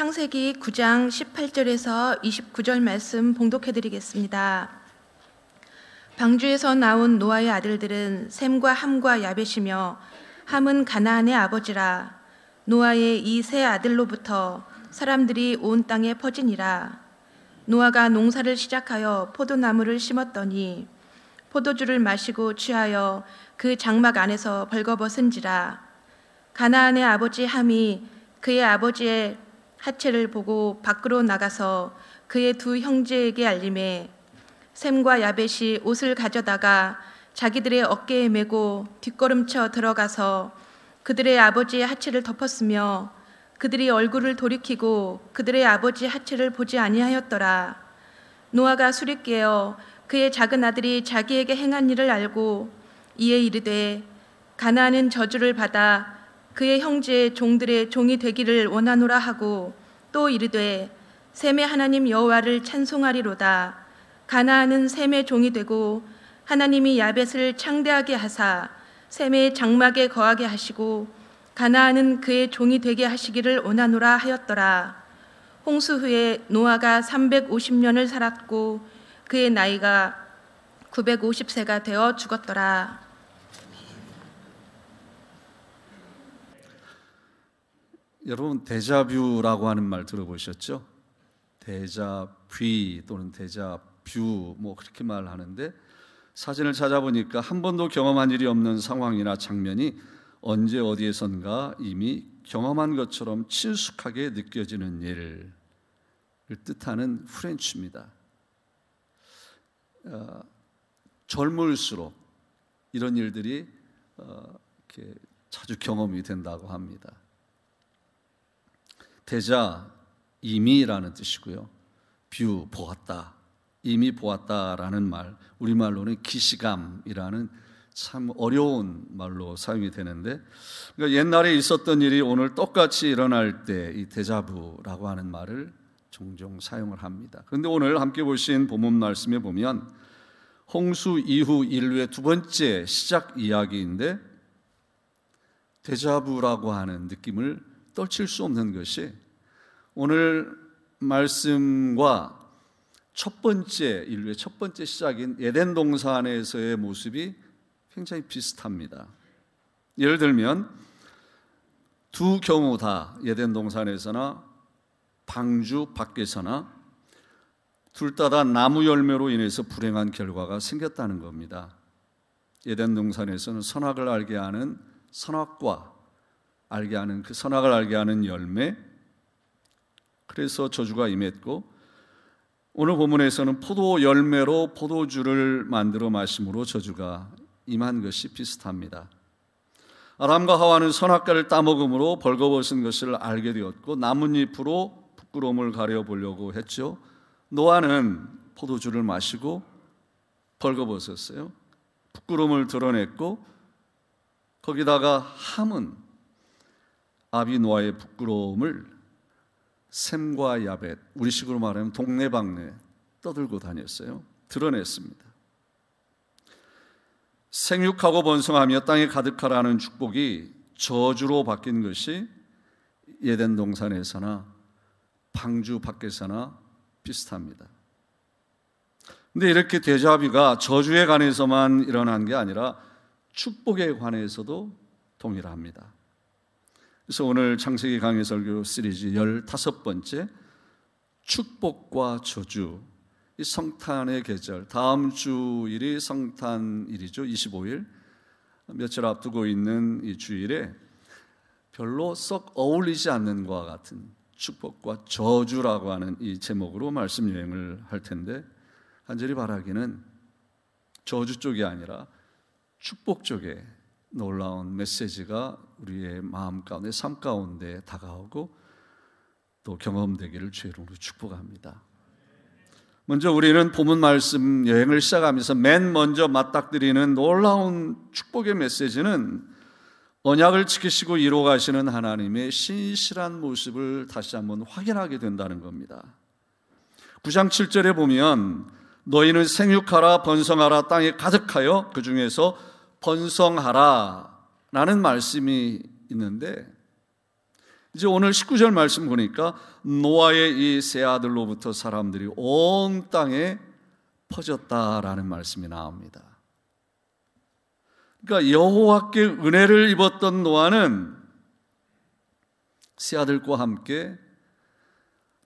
창세기 9장 18절에서 29절 말씀 봉독해 드리겠습니다. 방주에서 나온 노아의 아들들은 셈과 함과 야벳이며 함은 가나안의 아버지라. 노아의 이 세 아들로부터 사람들이 온 땅에 퍼지니라. 노아가 농사를 시작하여 포도나무를 심었더니 포도주를 마시고 취하여 그 장막 안에서 벌거벗은지라. 가나안의 아버지 함이 그의 아버지의 하체를 보고 밖으로 나가서 그의 두 형제에게 알림해 샘과 야벳이 옷을 가져다가 자기들의 어깨에 메고 뒷걸음쳐 들어가서 그들의 아버지의 하체를 덮었으며 그들이 얼굴을 돌이키고 그들의 아버지의 하체를 보지 아니하였더라. 노아가 술이 깨어 그의 작은 아들이 자기에게 행한 일을 알고 이에 이르되 가나안은 저주를 받아 그의 형제의 종들의 종이 되기를 원하노라 하고 또 이르되 셈의 하나님 여호와를 찬송하리로다. 가나안은 셈의 종이 되고 하나님이 야벳을 창대하게 하사 셈의 장막에 거하게 하시고 가나안은 그의 종이 되게 하시기를 원하노라 하였더라. 홍수 후에 노아가 350년을 살았고 그의 나이가 950세가 되어 죽었더라 여러분 데자뷰라고 하는 말 들어보셨죠? 데자뷰 또는 데자뷰 뭐 그렇게 말하는데 사진을 찾아보니까 한 번도 경험한 일이 없는 상황이나 장면이 언제 어디에선가 이미 경험한 것처럼 친숙하게 느껴지는 일을 뜻하는 French입니다. 어, 젊을수록 이런 일들이 어, 자주 경험이 된다고 합니다. déjà 이미라는 뜻이고요. vu 보았다. 이미 보았다라는 말 우리말로는 기시감이라는 참 어려운 말로 사용이 되는데 그러니까 옛날에 있었던 일이 오늘 똑같이 일어날 때 이 déjà vu라고 하는 말을 종종 사용을 합니다. 그런데 오늘 함께 보신 본문 말씀에 보면 홍수 이후 인류의 두 번째 시작 이야기인데 대자부라고 하는 느낌을 떨칠 수 없는 것이 오늘 말씀과 첫 번째 인류의 첫 번째 시작인 에덴 동산에서의 모습이 굉장히 비슷합니다. 예를 들면 두 경우 다 에덴 동산에서나 방주 밖에서나 둘 다 다 나무 열매로 인해서 불행한 결과가 생겼다는 겁니다. 에덴 동산에서는 선악을 알게 하는 선악과 알게 하는 그 선악을 알게 하는 열매 그래서 저주가 임했고 오늘 본문에서는 포도 열매로 포도주를 만들어 마심으로 저주가 임한 것이 비슷합니다. 아람과 하와는 선악과를 따먹음으로 벌거벗은 것을 알게 되었고 나뭇잎으로 부끄러움을 가려 보려고 했죠. 노아는 포도주를 마시고 벌거벗었어요. 부끄러움을 드러냈고 거기다가 함은 아비 노아의 부끄러움을 샘과 야벳, 우리식으로 말하면 동네방네 떠들고 다녔어요. 드러냈습니다. 생육하고 번성하며 땅에 가득하라는 축복이 저주로 바뀐 것이 예덴 동산에서나 방주 밖에서나 비슷합니다. 근데 이렇게 대자비가 저주에 관해서만 일어난 게 아니라 축복에 관해서도 동일합니다. 그래서 오늘 창세기 강의 설교 시리즈 15번째 축복과 저주 이 성탄의 계절 다음 주일이 성탄일이죠. 25일 며칠 앞두고 있는 이 주일에 별로 썩 어울리지 않는 것과 같은 축복과 저주라고 하는 이 제목으로 말씀 여행을 할 텐데 간절히 바라기는 저주 쪽이 아니라 축복 쪽에 놀라운 메시지가 우리의 마음 가운데 삶 가운데 다가오고 또 경험되기를 주의로 축복합니다. 먼저 우리는 본문 말씀 여행을 시작하면서 맨 먼저 맞닥뜨리는 놀라운 축복의 메시지는 언약을 지키시고 이루어 가시는 하나님의 신실한 모습을 다시 한번 확인하게 된다는 겁니다. 9장 7절에 보면 너희는 생육하라 번성하라 땅에 가득하여 그 중에서 번성하라 라는 말씀이 있는데 이제 오늘 19절 말씀 보니까 노아의 이 세 아들로부터 사람들이 온 땅에 퍼졌다라는 말씀이 나옵니다. 그러니까 여호와께 은혜를 입었던 노아는 세 아들과 함께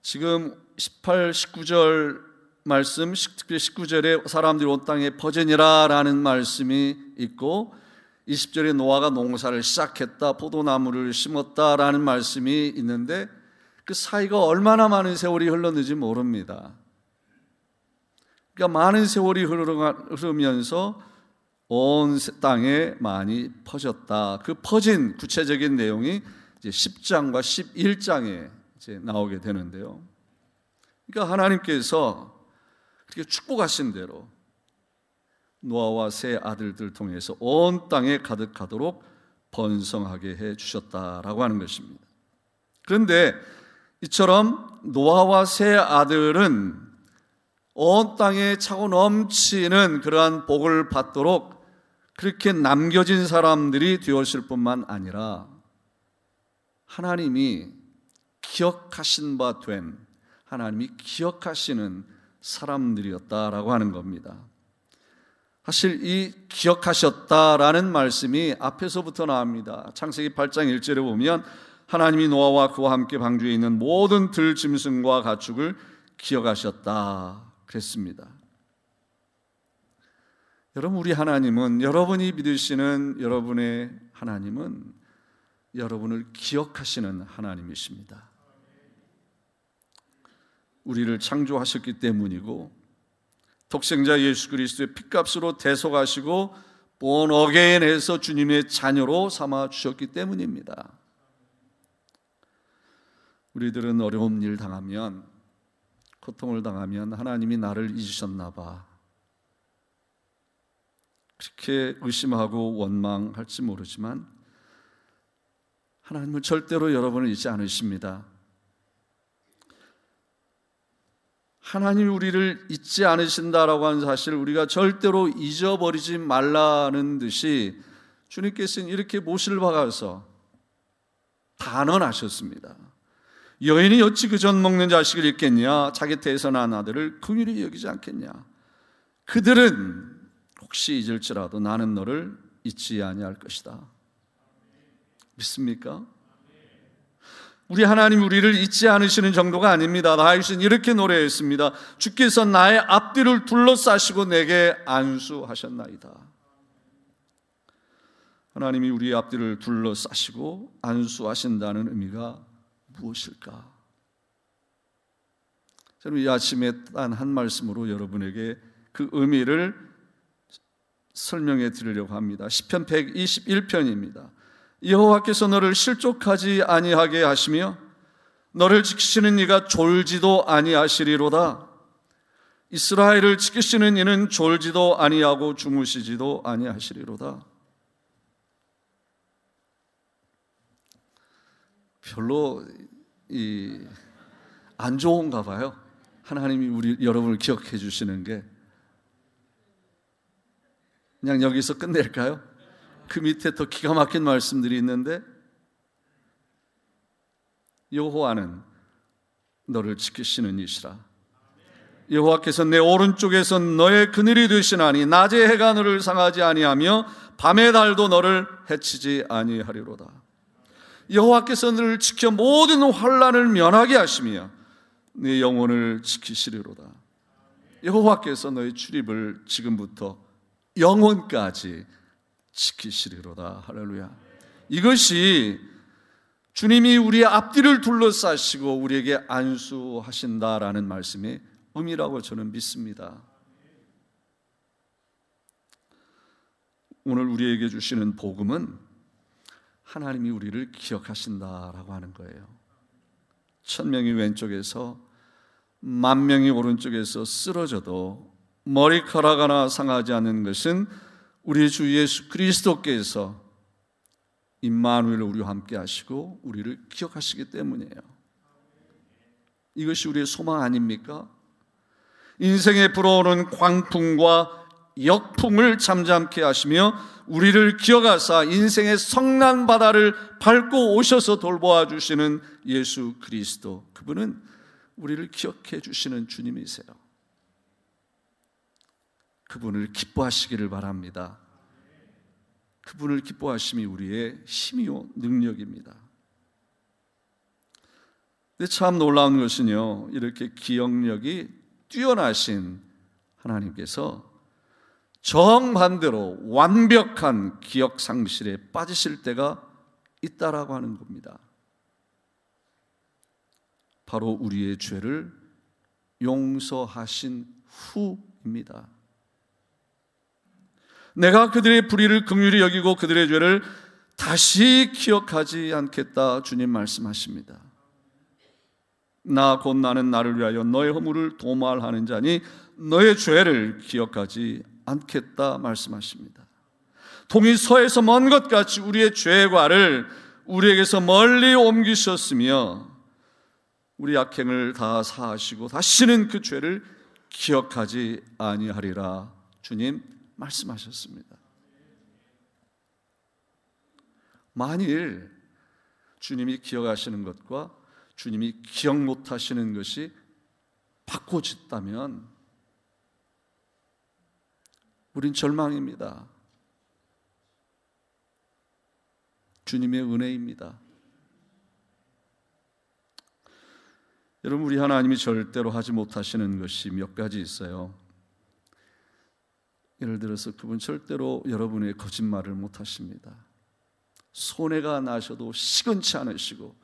지금 18, 19절 말씀, 특히 19절에 사람들이 온 땅에 퍼지니라라는 말씀이 있고 20절에 노아가 농사를 시작했다, 포도나무를 심었다라는 말씀이 있는데 그 사이가 얼마나 많은 세월이 흘렀는지 모릅니다. 그러니까 많은 세월이 흐르면서 온 땅에 많이 퍼졌다. 그 퍼진 구체적인 내용이 이제 10장과 11장에 이제 나오게 되는데요. 그러니까 하나님께서 그렇게 축복하신 대로 노아와 세 아들들 통해서 온 땅에 가득하도록 번성하게 해 주셨다라고 하는 것입니다. 그런데 이처럼 노아와 세 아들은 온 땅에 차고 넘치는 그러한 복을 받도록 그렇게 남겨진 사람들이 되었을 뿐만 아니라 하나님이 기억하신 바 된 하나님이 기억하시는 사람들이었다라고 하는 겁니다. 사실 이 기억하셨다라는 말씀이 앞에서부터 나옵니다. 창세기 8장 1절에 보면 하나님이 노아와 그와 함께 방주에 있는 모든 들 짐승과 가축을 기억하셨다 그랬습니다. 여러분 우리 하나님은 여러분이 믿으시는 여러분의 하나님은 여러분을 기억하시는 하나님이십니다. 우리를 창조하셨기 때문이고 독생자 예수 그리스도의 피값으로 대속하시고 본 어게인에서 주님의 자녀로 삼아 주셨기 때문입니다. 우리들은 어려운 일 당하면 고통을 당하면 하나님이 나를 잊으셨나 봐. 그렇게 의심하고 원망할지 모르지만 하나님은 절대로 여러분을 잊지 않으십니다. 하나님이 우리를 잊지 않으신다라고 하는 사실 우리가 절대로 잊어버리지 말라는 듯이 주님께서는 이렇게 못을 박아서 단언하셨습니다. 여인이 어찌 그 전 먹는 자식을 잊겠냐? 자기 태에서 난 아들을 긍휼히 여기지 않겠냐? 그들은 혹시 잊을지라도 나는 너를 잊지 아니할 것이다. 믿습니까? 우리 하나님 우리를 잊지 않으시는 정도가 아닙니다. 다윗은 이렇게 노래했습니다. 주께서 나의 앞뒤를 둘러싸시고 내게 안수하셨나이다. 하나님이 우리의 앞뒤를 둘러싸시고 안수하신다는 의미가 무엇일까? 저는 이 아침에 단 한 말씀으로 여러분에게 그 의미를 설명해 드리려고 합니다. 시편 121편입니다. 여호와께서 너를 실족하지 아니하게 하시며 너를 지키시는 이가 졸지도 아니하시리로다. 이스라엘을 지키시는 이는 졸지도 아니하고 주무시지도 아니하시리로다. 별로 이 안 좋은가 봐요. 하나님이 우리 여러분을 기억해 주시는 게 그냥 여기서 끝낼까요? 그 밑에 더 기가 막힌 말씀들이 있는데 여호와는 너를 지키시는 이시라. 여호와께서 내 오른쪽에서 너의 그늘이 되시나니 낮에 해가 너를 상하지 아니하며 밤의 달도 너를 해치지 아니하리로다. 여호와께서 너를 지켜 모든 환란을 면하게 하시며 네 영혼을 지키시리로다. 여호와께서 너의 출입을 지금부터 영혼까지 지키시리로다. 할렐루야. 이것이 주님이 우리의 앞뒤를 둘러싸시고 우리에게 안수하신다라는 말씀의 의미라고 저는 믿습니다. 오늘 우리에게 주시는 복음은 하나님이 우리를 기억하신다라고 하는 거예요. 천 명이 왼쪽에서 만 명이 오른쪽에서 쓰러져도 머리카락 하나 상하지 않는 것은 우리 주 예수 그리스도께서 임마누엘 우리와 함께 하시고 우리를 기억하시기 때문이에요. 이것이 우리의 소망 아닙니까? 인생에 불어오는 광풍과 역풍을 잠잠케 하시며 우리를 기억하사 인생의 성난 바다를 밟고 오셔서 돌보아 주시는 예수 그리스도 그분은 우리를 기억해 주시는 주님이세요. 그분을 기뻐하시기를 바랍니다. 그분을 기뻐하심이 우리의 힘이요 능력입니다. 근데 참 놀라운 것은요, 이렇게 기억력이 뛰어나신 하나님께서 정반대로 완벽한 기억 상실에 빠지실 때가 있다라고 하는 겁니다. 바로 우리의 죄를 용서하신 후입니다. 내가 그들의 불의를 긍휼히 여기고 그들의 죄를 다시 기억하지 않겠다 주님 말씀하십니다. 나 곧 나는 나를 위하여 너의 허물을 도말하는 자니 너의 죄를 기억하지 않겠다 말씀하십니다. 동이 서에서 먼 것 같이 우리의 죄과를 우리에게서 멀리 옮기셨으며 우리 악행을 다 사하시고 다시는 그 죄를 기억하지 아니하리라 주님 말씀하셨습니다. 만일 주님이 기억하시는 것과 주님이 기억 못 하시는 것이 바꿔졌다면 우린 절망입니다. 주님의 은혜입니다. 여러분, 우리 하나님이 절대로 하지 못하시는 것이 몇 가지 있어요. 예를 들어서 그분 절대로 여러분의 거짓말을 못 하십니다. 손해가 나셔도 시건치 않으시고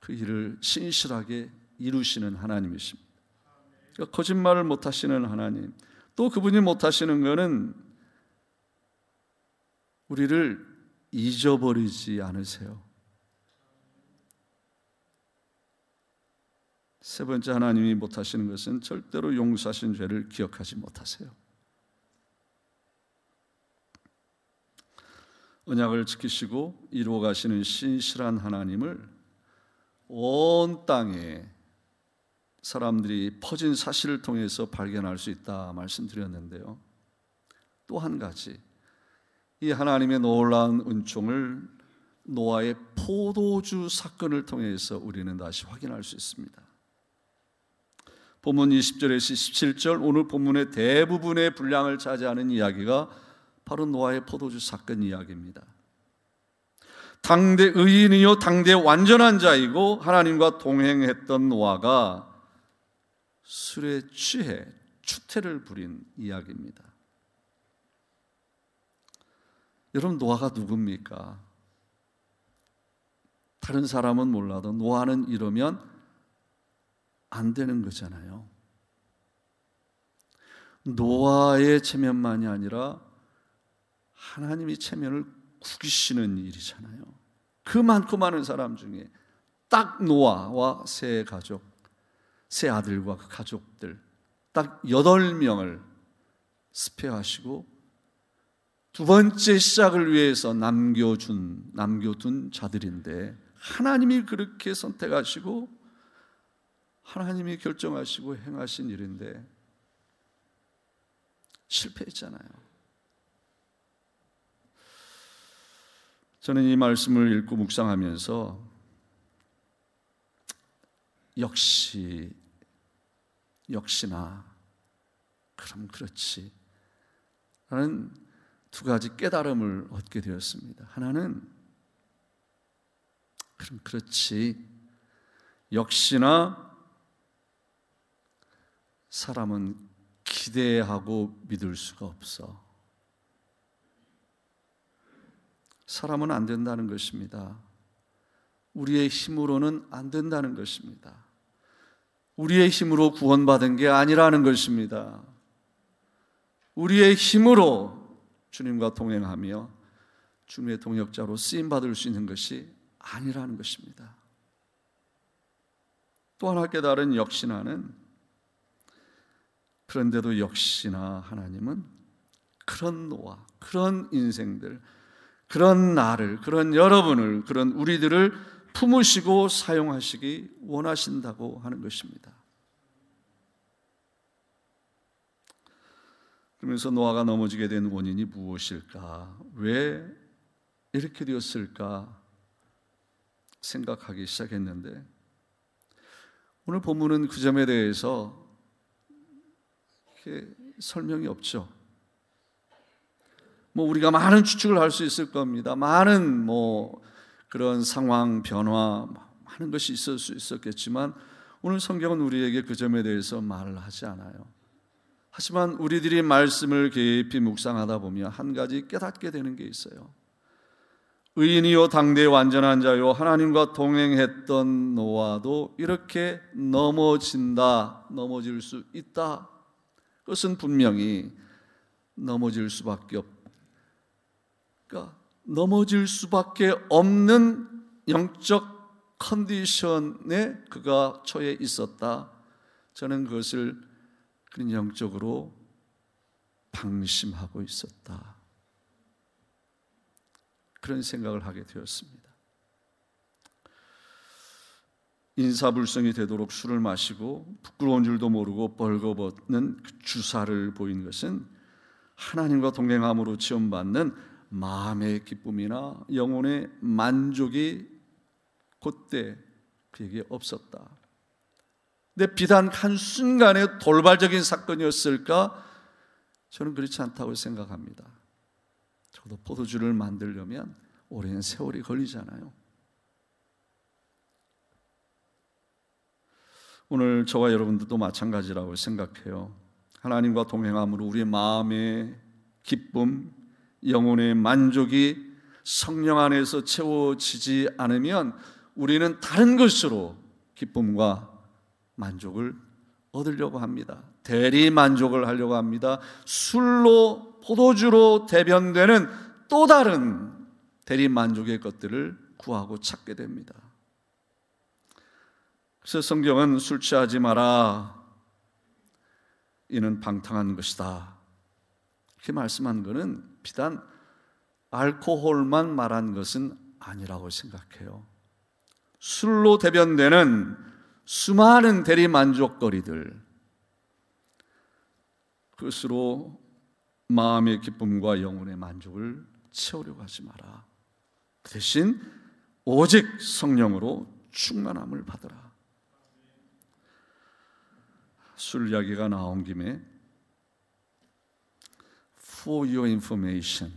그 일을 신실하게 이루시는 하나님이십니다. 그러니까 거짓말을 못 하시는 하나님. 또 그분이 못 하시는 것은 우리를 잊어버리지 않으세요. 세 번째 하나님이 못하시는 것은 절대로 용서하신 죄를 기억하지 못하세요. 언약을 지키시고 이루어 가시는 신실한 하나님을 온 땅에 사람들이 퍼진 사실을 통해서 발견할 수 있다 말씀드렸는데요. 또 한 가지 이 하나님의 놀라운 은총을 노아의 포도주 사건을 통해서 우리는 다시 확인할 수 있습니다. 본문 20절에서 17절 오늘 본문의 대부분의 분량을 차지하는 이야기가 바로 노아의 포도주 사건 이야기입니다. 당대 의인이요 당대 완전한 자이고 하나님과 동행했던 노아가 술에 취해 추태를 부린 이야기입니다. 여러분 노아가 누굽니까? 다른 사람은 몰라도 노아는 이러면 안 되는 거잖아요. 노아의 체면만이 아니라 하나님이 체면을 구기시는 일이잖아요. 그 많고 많은 사람 중에 딱 노아와 세 가족, 세 아들과 그 가족들 딱 여덟 명을 스페하시고 두 번째 시작을 위해서 남겨준 남겨둔 자들인데 하나님이 그렇게 선택하시고 하나님이 결정하시고 행하신 일인데 실패했잖아요. 저는 이 말씀을 읽고 묵상하면서 역시 역시나 그럼 그렇지 라는 두 가지 깨달음을 얻게 되었습니다. 하나는 그럼 그렇지 역시나 사람은 기대하고 믿을 수가 없어. 사람은 안 된다는 것입니다. 우리의 힘으로는 안 된다는 것입니다. 우리의 힘으로 구원받은 게 아니라는 것입니다. 우리의 힘으로 주님과 동행하며 주님의 동역자로 쓰임 받을 수 있는 것이 아니라는 것입니다. 또 하나 깨달은 역시나는 그런데도 역시나 하나님은 그런 노아, 그런 인생들, 그런 나를, 그런 여러분을, 그런 우리들을 품으시고 사용하시기 원하신다고 하는 것입니다. 그러면서 노아가 넘어지게 된 원인이 무엇일까? 왜 이렇게 되었을까? 생각하기 시작했는데 오늘 본문은 그 점에 대해서 설명이 없죠. 뭐 우리가 많은 추측을 할 수 있을 겁니다. 많은 뭐 그런 상황 변화 많은 것이 있을 수 있었겠지만 오늘 성경은 우리에게 그 점에 대해서 말을 하지 않아요. 하지만 우리들이 말씀을 깊이 묵상하다 보면 한 가지 깨닫게 되는 게 있어요. 의인이요 당대의 완전한 자요 하나님과 동행했던 노아도 이렇게 넘어진다 넘어질 수 있다 그것은 분명히 넘어질 수밖에 없 그러니까 넘어질 수밖에 없는 영적 컨디션에 그가 처해 있었다 저는 그것을 그런 영적으로 방심하고 있었다 그런 생각을 하게 되었습니다. 인사불성이 되도록 술을 마시고 부끄러운 줄도 모르고 벌거벗는 그 주사를 보인 것은 하나님과 동행함으로 지원받는 마음의 기쁨이나 영혼의 만족이 그때 그에게 없었다. 근데 비단 한 순간의 돌발적인 사건이었을까? 저는 그렇지 않다고 생각합니다. 저도 포도주를 만들려면 오랜 세월이 걸리잖아요. 오늘 저와 여러분들도 마찬가지라고 생각해요. 하나님과 동행함으로 우리의 마음의 기쁨, 영혼의 만족이 성령 안에서 채워지지 않으면 우리는 다른 것으로 기쁨과 만족을 얻으려고 합니다. 대리 만족을 하려고 합니다. 술로 포도주로 대변되는 또 다른 대리 만족의 것들을 구하고 찾게 됩니다. 그래서 성경은 술 취하지 마라. 이는 방탕한 것이다. 이렇게 말씀한 것은 비단 알코올만 말한 것은 아니라고 생각해요. 술로 대변되는 수많은 대리 만족거리들, 그것으로 마음의 기쁨과 영혼의 만족을 채우려고 하지 마라. 그 대신 오직 성령으로 충만함을 받으라. 술 이야기가 나온 김에 for your information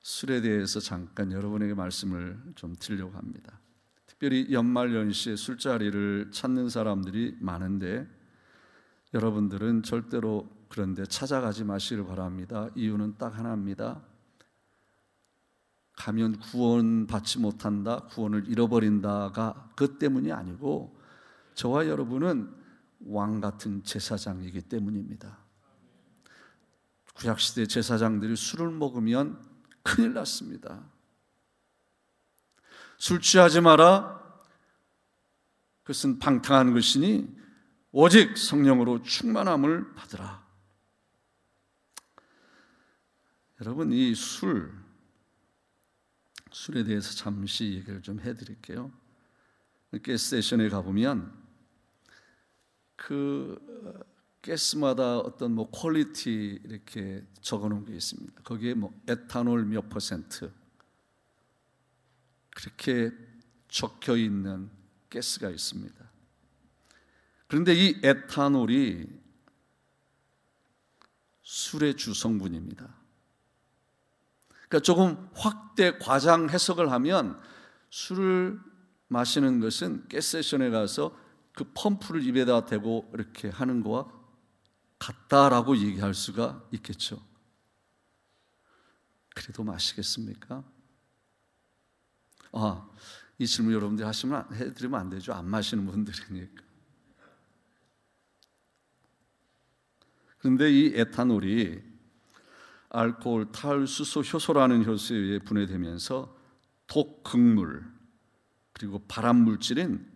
술에 대해서 잠깐 여러분에게 말씀을 좀 드리려고 합니다. 특별히 연말 연시에 술자리를 찾는 사람들이 많은데 여러분들은 절대로 그런데 찾아가지 마시길 바랍니다. 이유는 딱 하나입니다. 가면 구원 받지 못한다, 구원을 잃어버린다가 그 때문이 아니고 저와 여러분은 왕 같은 제사장이기 때문입니다. 구약시대 제사장들이 술을 먹으면 큰일 났습니다. 술 취하지 마라. 그것은 방탕한 것이니 오직 성령으로 충만함을 받으라. 여러분 이 술, 술에 대해서 잠시 얘기를 좀 해드릴게요. gas station에 가보면 그 가스마다 어떤 뭐 quality 이렇게 적어놓은 게 있습니다. 거기에 뭐 에탄올 몇 퍼센트 그렇게 적혀 있는 가스가 있습니다. 그런데 이 에탄올이 술의 주성분입니다. 그러니까 조금 확대 과장 해석을 하면 술을 마시는 것은 가스세션에 가서 그 펌프를 입에다 대고 이렇게 하는 거와 같다라고 얘기할 수가 있겠죠. 그래도 마시겠습니까? 아, 이 질문 여러분들이 하시면 해드리면 안 되죠. 안 마시는 분들이니까. 그런데 이 에탄올이 알코올, 탈, 수소, 효소라는 효소에 분해되면서 독극물 그리고 발암 물질인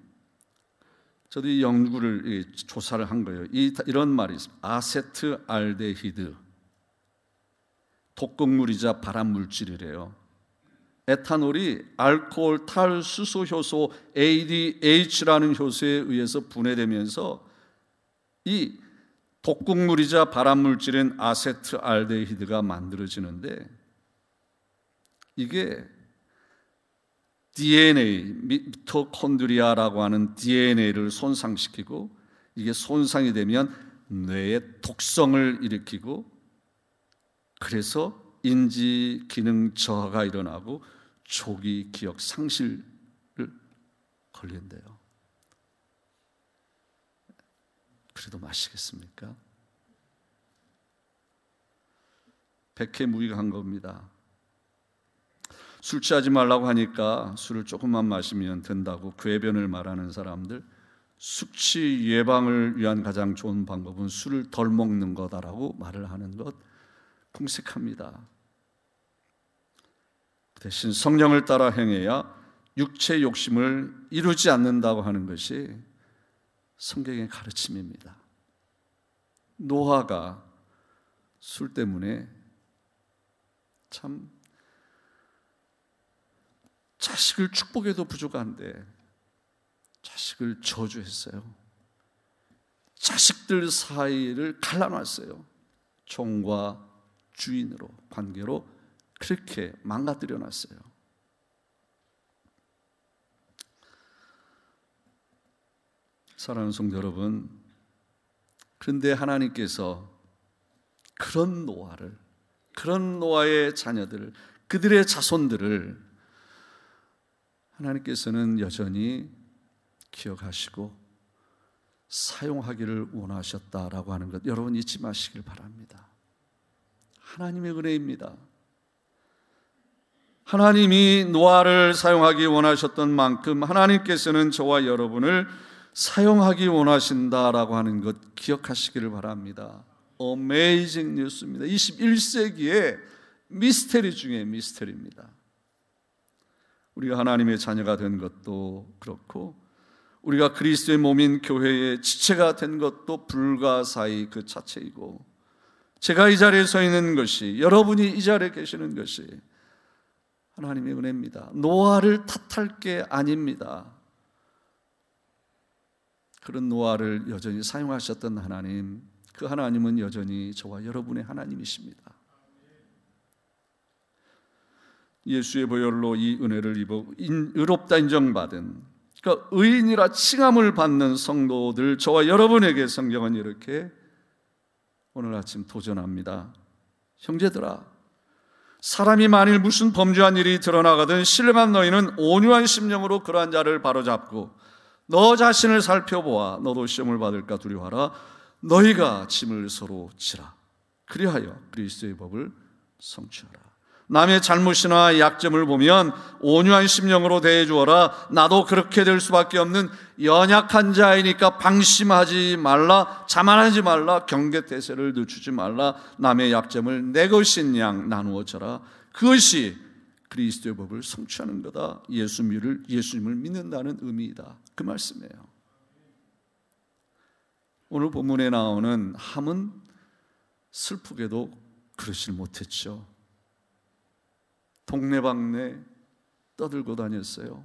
저도 이 연구를 조사를 한 거예요. 이, 이런 말이 있습니다. 아세트 알데히드 독극물이자 발암 물질이래요. 에탄올이 알코올, 탈, 수소 효소 ADH라는 효소에 의해서 분해되면서 이 독극물이자 발암 물질인 아세트 알데히드가 만들어지는데 이게 DNA, 미토콘드리아라고 하는 DNA를 손상시키고 이게 손상이 되면 뇌의 독성을 일으키고 그래서 인지 기능 저하가 일어나고 조기 기억 상실을 걸린대요. 그래도 마시겠습니까? 백해 무익한 겁니다. 술 취하지 말라고 하니까 술을 조금만 마시면 된다고 괴변을 말하는 사람들 숙취 예방을 위한 가장 좋은 방법은 술을 덜 먹는 거다라고 말을 하는 것 궁색합니다. 대신 성령을 따라 행해야 육체 욕심을 이루지 않는다고 하는 것이 성경의 가르침입니다. 노아가 술 때문에 참 자식을 축복해도 부족한데 자식을 저주했어요. 자식들 사이를 갈라놨어요. 종과 주인으로 관계로 그렇게 망가뜨려 놨어요. 사랑하는 성도 여러분, 그런데 하나님께서 그런 노아를, 그런 노아의 자녀들을, 그들의 자손들을 하나님께서는 여전히 기억하시고 사용하기를 원하셨다라고 하는 것 여러분 잊지 마시길 바랍니다. 하나님의 은혜입니다. 하나님이 노아를 사용하기 원하셨던 만큼 하나님께서는 저와 여러분을 사용하기 원하신다라고 하는 것 기억하시기를 바랍니다. 어메이징 뉴스입니다. 21세기의 미스테리 중에 미스테리입니다. 우리가 하나님의 자녀가 된 것도 그렇고 우리가 그리스도의 몸인 교회의 지체가 된 것도 불가사의 그 자체이고 제가 이 자리에 서 있는 것이 여러분이 이 자리에 계시는 것이 하나님의 은혜입니다. 노아를 탓할 게 아닙니다. 그런 노아를 여전히 사용하셨던 하나님, 그 하나님은 여전히 저와 여러분의 하나님이십니다. 예수의 보혈로 이 은혜를 입어 의롭다 인정받은 그러니까 의인이라 칭함을 받는 성도들 저와 여러분에게 성경은 이렇게 오늘 아침 도전합니다. 형제들아 사람이 만일 무슨 범죄한 일이 드러나거든 신뢰한 너희는 온유한 심령으로 그러한 자를 바로잡고 너 자신을 살펴보아 너도 시험을 받을까 두려워하라. 너희가 짐을 서로 지라. 그리하여 그리스도의 법을 성취하라 남의 잘못이나 약점을 보면 온유한 심령으로 대해 주어라. 나도 그렇게 될 수밖에 없는 연약한 자이니까 방심하지 말라. 자만하지 말라. 경계 대세를 늦추지 말라. 남의 약점을 내 것인 양 나누어 져라. 그것이 그리스도의 법을 성취하는 거다. 예수님을 예수님을 믿는다는 의미이다. 그 말씀이에요. 오늘 본문에 나오는 함은 슬프게도 그러질 못했죠. 동네방네 떠들고 다녔어요.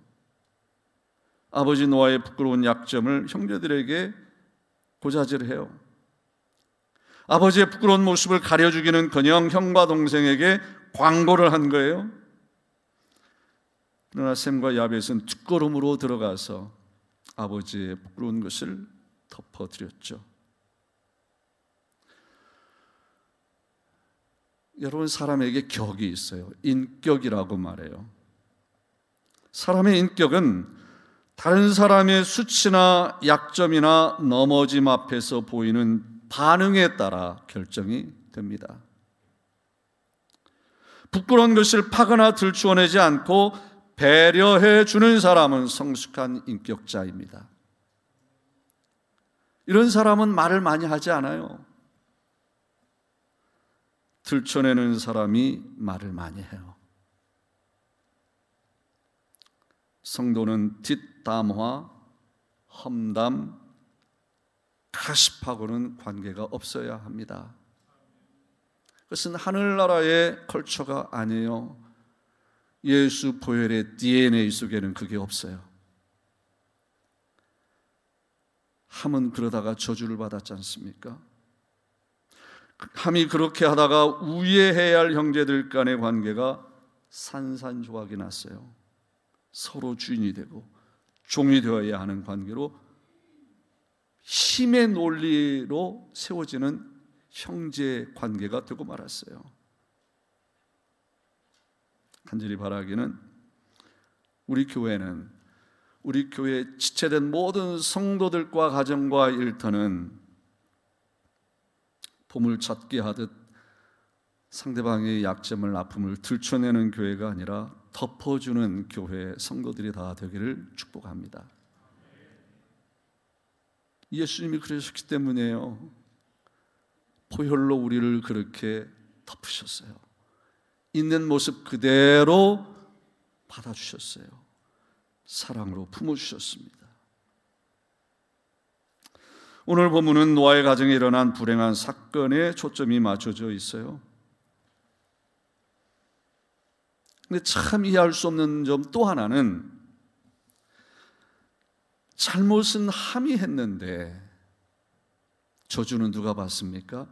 아버지 노아의 부끄러운 약점을 형제들에게 고자질해요. 아버지의 부끄러운 모습을 가려주기는 그냥 형과 동생에게 광고를 한 거예요. 그러나 샘과 야벳은 뒷걸음으로 들어가서 아버지의 부끄러운 것을 덮어드렸죠. 여러분 사람에게 격이 있어요. 인격이라고 말해요. 사람의 인격은 다른 사람의 수치나 약점이나 넘어짐 앞에서 보이는 반응에 따라 결정이 됩니다. 부끄러운 것을 파거나 들추어내지 않고 배려해 주는 사람은 성숙한 인격자입니다. 이런 사람은 말을 많이 하지 않아요. 들춰내는 사람이 말을 많이 해요. 성도는 뒷담화, 험담, 가십하고는 관계가 없어야 합니다. 그것은 하늘나라의 컬처가 아니에요. 예수 보혈의 DNA 속에는 그게 없어요. 함은 그러다가 저주를 받았지 않습니까? 함이 그렇게 하다가 우애해야 할 형제들 간의 관계가 산산조각이 났어요. 서로 주인이 되고 종이 되어야 하는 관계로 힘의 논리로 세워지는 형제 관계가 되고 말았어요. 간절히 바라기는 우리 교회는 우리 교회 지체된 모든 성도들과 가정과 일터는 보물 찾기 하듯 상대방의 약점을 아픔을 들춰내는 교회가 아니라 덮어주는 교회 성도들이 다 되기를 축복합니다. 예수님이 그러셨기 때문에요. 포혈로 우리를 그렇게 덮으셨어요. 있는 모습 그대로 받아주셨어요. 사랑으로 품어주셨습니다. 오늘 본문은 노아의 가정에 일어난 불행한 사건에 초점이 맞춰져 있어요. 근데 참 이해할 수 없는 점 또 하나는 잘못은 함이 했는데 저주는 누가 받습니까?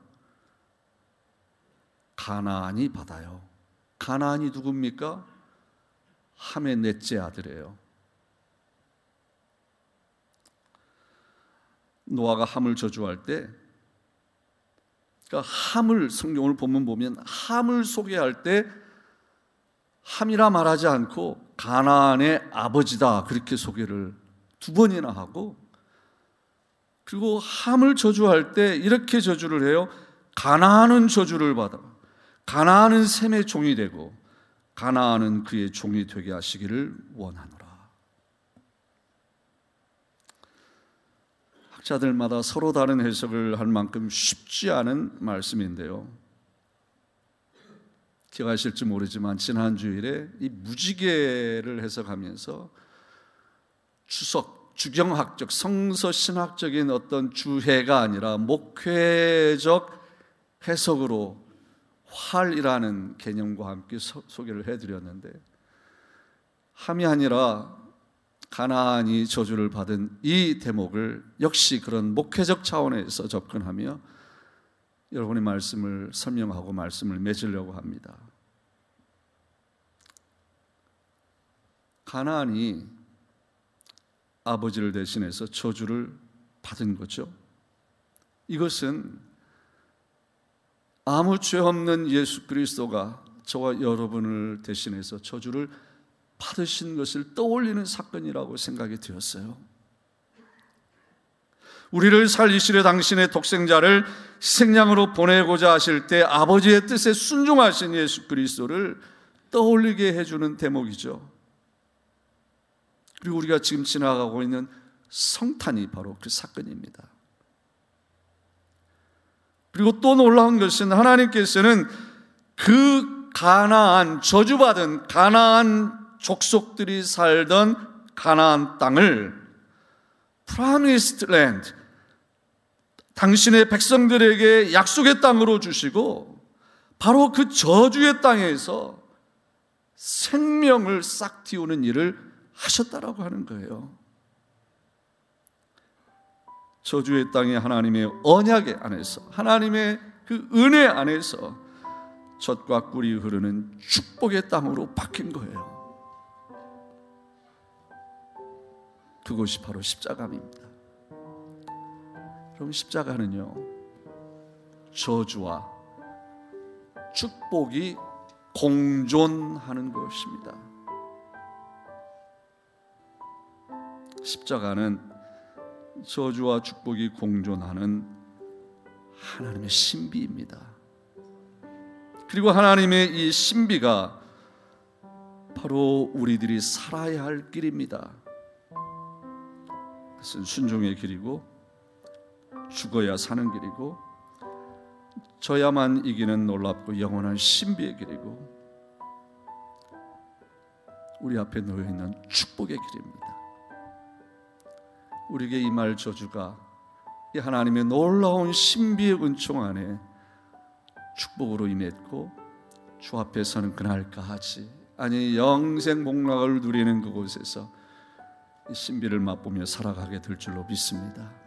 가나안이 받아요. 가나안이 누굽니까? 함의 넷째 아들이에요. 노아가 함을 저주할 때 그러니까 함을 성경을 보면 보면 함을 소개할 때 함이라 말하지 않고 가나안의 아버지다 그렇게 소개를 두 번이나 하고 그리고 함을 저주할 때 이렇게 저주를 해요. 가나안은 저주를 받아. 가나안은 셈의 종이 되고 가나안은 그의 종이 되게 하시기를 원하노라. 학자들마다 서로 다른 해석을 할 만큼 쉽지 않은 말씀인데요. 기억하실지 모르지만 지난 주일에 이 무지개를 해석하면서 추석 주경학적 성서 신학적인 어떤 주해가 아니라 목회적 해석으로 활이라는 개념과 함께 소, 개를 해드렸는데 함이 아니라 가나안이 저주를 받은 이 대목을 역시 그런 목회적 차원에서 접근하며 여러분의 말씀을 설명하고 말씀을 맺으려고 합니다. 가나안이 아버지를 대신해서 저주를 받은 거죠. 이것은 아무 죄 없는 예수 그리스도가 저와 여러분을 대신해서 저주를 받으신 것을 떠올리는 사건이라고 생각이 되었어요. 우리를 살리시려 당신의 독생자를 생량으로 보내고자 하실 때 아버지의 뜻에 순종하신 예수 그리스도를 떠올리게 해주는 대목이죠. 그리고 우리가 지금 지나가고 있는 성탄이 바로 그 사건입니다. 그리고 또 놀라운 것은 하나님께서는 그 가나안 저주받은 가나안 족속들이 살던 가나안 땅을 promised land 당신의 백성들에게 약속의 땅으로 주시고 바로 그 저주의 땅에서 생명을 싹 틔우는 일을 하셨다라고 하는 거예요. 저주의 땅에 하나님의 언약의 안에서 하나님의 그 은혜 안에서 젖과 꿀이 흐르는 축복의 땅으로 바뀐 거예요. 그것이 바로 십자가입니다. 그럼 십자가는요, 저주와 축복이 공존하는 것입니다. 십자가는 저주와 축복이 공존하는 하나님의 신비입니다. 그리고 하나님의 이 신비가 바로 우리들이 살아야 할 길입니다. 그것은 순종의 길이고 죽어야 사는 길이고 저야만 이기는 놀랍고 영원한 신비의 길이고 우리 앞에 놓여 있는 축복의 길입니다. 우리에게 임할 저주가 이 하나님의 놀라운 신비의 은총 안에 축복으로 임했고 주 앞에 서는 그날까지 아니 영생 복락을 누리는 그곳에서 이 신비를 맛보며 살아가게 될 줄로 믿습니다.